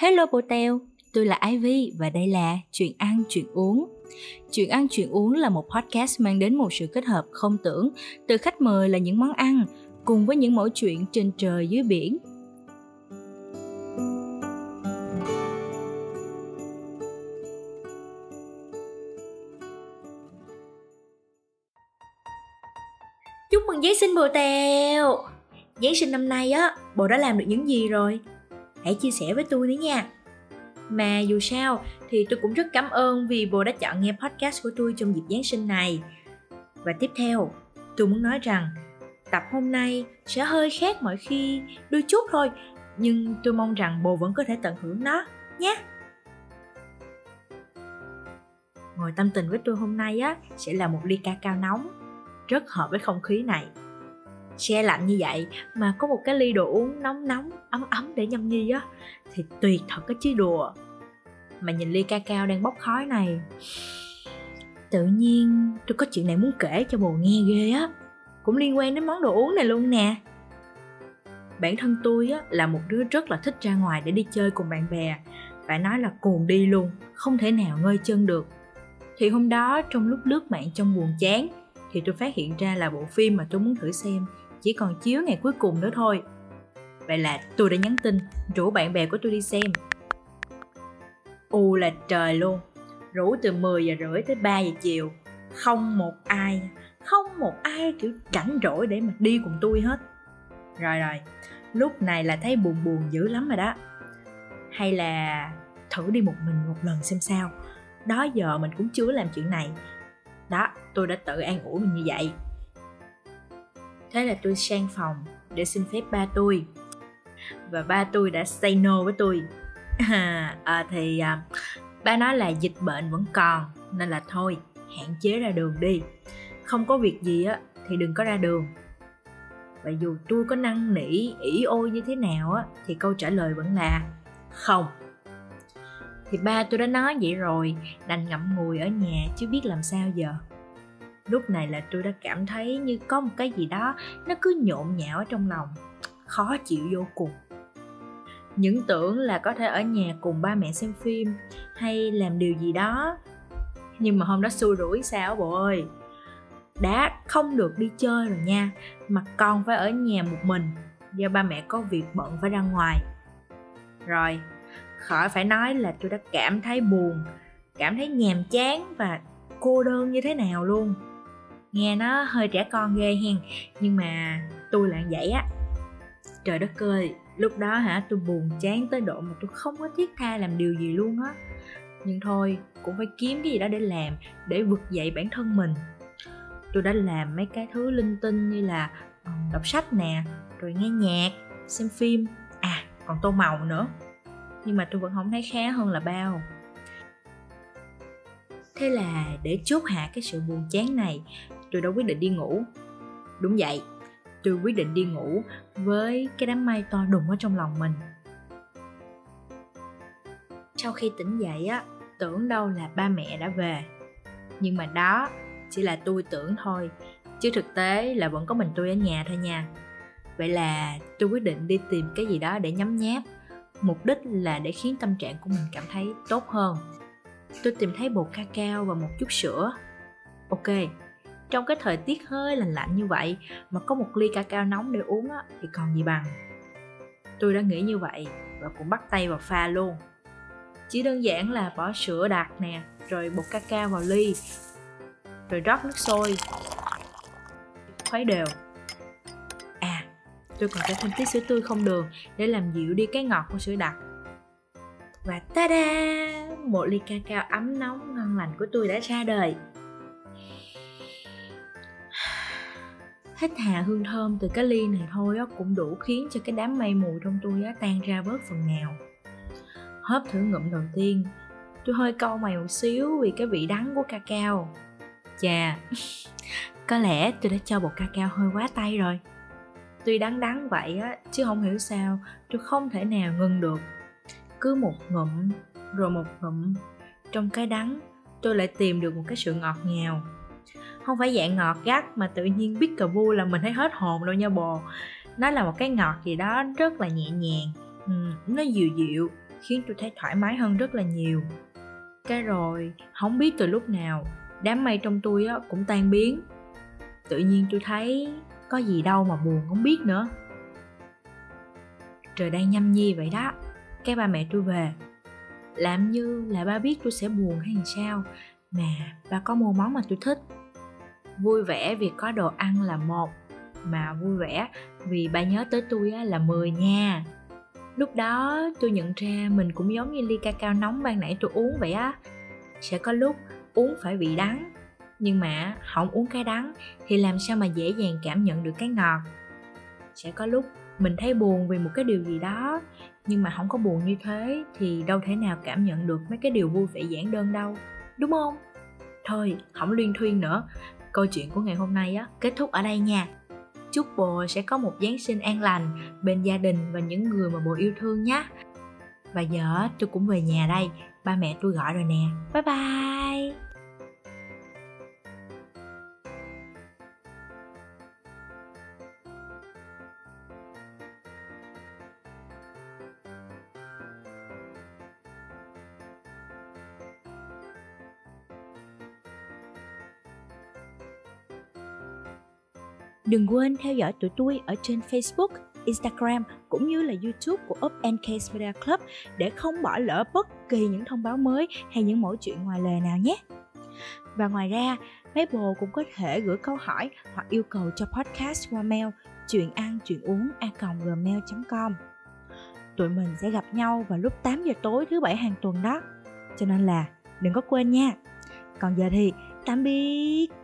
Hello Bồ teo, tôi là Ivy và đây là Chuyện ăn chuyện uống. Chuyện ăn chuyện uống là một podcast mang đến một sự kết hợp không tưởng từ khách mời là những món ăn cùng với những mẫu chuyện trên trời dưới biển. Chúc mừng Giáng sinh bồ tèo Giáng sinh năm nay á, bồ đã làm được những gì rồi? Hãy chia sẻ với tôi nữa nha. Mà dù sao thì tôi cũng rất cảm ơn vì bồ đã chọn nghe podcast của tôi trong dịp Giáng sinh này. Và tiếp theo, tôi muốn nói rằng tập hôm nay sẽ hơi khác mọi khi đôi chút thôi Nhưng tôi mong rằng bồ vẫn có thể tận hưởng nó nhé. Ngồi tâm tình với tôi hôm nay á sẽ là một ly ca cao nóng rất hợp với không khí này che lạnh như vậy mà có một cái ly đồ uống nóng nóng, ấm ấm để nhâm nhi á, thì tuyệt thật cái chứ đùa. Mà nhìn ly ca cao đang bốc khói này, tự nhiên tôi có chuyện này muốn kể cho bồ nghe ghê á. Cũng liên quan đến món đồ uống này luôn nè. Bản thân tôi á là một đứa rất là thích ra ngoài để đi chơi cùng bạn bè, phải nói là cuồng đi luôn, không thể nào ngơi chân được. Thì hôm đó trong lúc lướt mạng trong buồn chán, thì tôi phát hiện ra là bộ phim mà tôi muốn thử xem chỉ còn chiếu ngày cuối cùng nữa thôi. Vậy là tôi đã nhắn tin, rủ bạn bè của tôi đi xem. U là trời luôn, rủ từ 10 giờ rưỡi tới 3 giờ chiều. Không một ai, không một ai kiểu rảnh rỗi để mà đi cùng tôi hết. Rồi rồi, lúc này là thấy buồn buồn dữ lắm rồi đó. Hay là thử đi một mình một lần xem sao. Đó giờ mình cũng chưa làm chuyện này. Đó, tôi đã tự an ủi mình như vậy thế là tôi sang phòng để xin phép ba tôi. Và ba tôi đã say no với tôi. À, à, thì à, ba nói là dịch bệnh vẫn còn nên là thôi hạn chế ra đường đi. Không có việc gì á thì đừng có ra đường. Và dù tôi có năn nỉ ỉ ôi như thế nào á thì câu trả lời vẫn là không. Thì ba tôi đã nói vậy rồi đành ngậm ngùi ở nhà chứ biết làm sao giờ lúc này là tôi đã cảm thấy như có một cái gì đó nó cứ nhộn nhạo ở trong lòng, khó chịu vô cùng. Những tưởng là có thể ở nhà cùng ba mẹ xem phim hay làm điều gì đó, nhưng mà hôm đó xui rủi sao bộ ơi? Đã không được đi chơi rồi nha, mà con phải ở nhà một mình, do ba mẹ có việc bận phải ra ngoài. Rồi, khỏi phải nói là tôi đã cảm thấy buồn, cảm thấy nhàm chán và cô đơn như thế nào luôn nghe nó hơi trẻ con ghê hen nhưng mà tôi là vậy á. Trời đất ơi, lúc đó hả, tôi buồn chán tới độ mà tôi không có thiết tha làm điều gì luôn á. Nhưng thôi, cũng phải kiếm cái gì đó để làm, để vực dậy bản thân mình. Tôi đã làm mấy cái thứ linh tinh như là ờ, đọc sách nè, rồi nghe nhạc, xem phim. À còn tô màu nữa. Nhưng mà tôi vẫn không thấy khá hơn là bao. Thế là để chốt hạ cái sự buồn chán này tôi đã quyết định đi ngủ. Đúng vậy, tôi quyết định đi ngủ với cái đám mây to đùng ở trong lòng mình. Sau khi tỉnh dậy á, tưởng đâu là ba mẹ đã về. Nhưng mà đó chỉ là tôi tưởng thôi, chứ thực tế là vẫn có mình tôi ở nhà thôi nha. Vậy là tôi quyết định đi tìm cái gì đó để nhấm nháp. Mục đích là để khiến tâm trạng của mình cảm thấy tốt hơn. Tôi tìm thấy bột cacao và một chút sữa. Ok trong cái thời tiết hơi lạnh lạnh như vậy mà có một ly cacao nóng để uống á, thì còn gì bằng. Tôi đã nghĩ như vậy và cũng bắt tay vào pha luôn. Chỉ đơn giản là bỏ sữa đặc nè rồi bột cacao vào ly rồi rót nước sôi. Khuấy đều. À tôi còn cho thêm tí sữa tươi không đường để làm dịu đi cái ngọt của sữa đặc. Và ta da một ly cacao ấm nóng ngon lành của tôi đã ra đời. Hít hà hương thơm từ cái ly này thôi á, cũng đủ khiến cho cái đám mây mù trong tôi á, tan ra bớt phần nào. Hớp thử ngụm đầu tiên, tôi hơi câu mày một xíu vì cái vị đắng của cacao chà, có lẽ tôi đã cho bột cacao hơi quá tay rồi. Tuy đắng đắng vậy á, chứ không hiểu sao tôi không thể nào ngừng được. Cứ một ngụm, rồi một ngụm, trong cái đắng tôi lại tìm được một cái sự ngọt ngào không phải dạng ngọt gắt mà tự nhiên biết cà vu là mình thấy hết hồn đâu nha bồ. Nó là một cái ngọt gì đó rất là nhẹ nhàng ừ, nó dịu dịu khiến tôi thấy thoải mái hơn rất là nhiều. Cái rồi không biết từ lúc nào đám mây trong tôi á, cũng tan biến. Tự nhiên tôi thấy có gì đâu mà buồn không biết nữa. Trời đang nhâm nhi vậy đó cái ba mẹ tôi về. Làm như là ba biết tôi sẽ buồn hay sao mà ba có mua món mà tôi thích vui vẻ vì có đồ ăn là một, mà vui vẻ vì ba nhớ tới tôi là mười nha. Lúc đó tôi nhận ra mình cũng giống như ly ca cao nóng ban nãy tôi uống vậy á. Sẽ có lúc uống phải vị đắng, nhưng mà không uống cái đắng thì làm sao mà dễ dàng cảm nhận được cái ngọt. Sẽ có lúc mình thấy buồn vì một cái điều gì đó, nhưng mà không có buồn như thế thì đâu thể nào cảm nhận được mấy cái điều vui vẻ giản đơn đâu, đúng không? Thôi không liên thuyên nữa câu chuyện của ngày hôm nay á, kết thúc ở đây nha. Chúc bồ sẽ có một giáng sinh an lành bên gia đình và những người mà bồ yêu thương nhé. Và giờ tôi cũng về nhà đây, ba mẹ tôi gọi rồi nè. Bye bye. Đừng quên theo dõi tụi tôi ở trên Facebook, Instagram cũng như là YouTube của Up and Case Media Club để không bỏ lỡ bất kỳ những thông báo mới hay những mẫu chuyện ngoài lề nào nhé. Và ngoài ra, mấy bồ cũng có thể gửi câu hỏi hoặc yêu cầu cho podcast qua mail chuyện ăn chuyện uống a gmail.com Tụi mình sẽ gặp nhau vào lúc 8 giờ tối thứ bảy hàng tuần đó. Cho nên là đừng có quên nha. Còn giờ thì tạm biệt.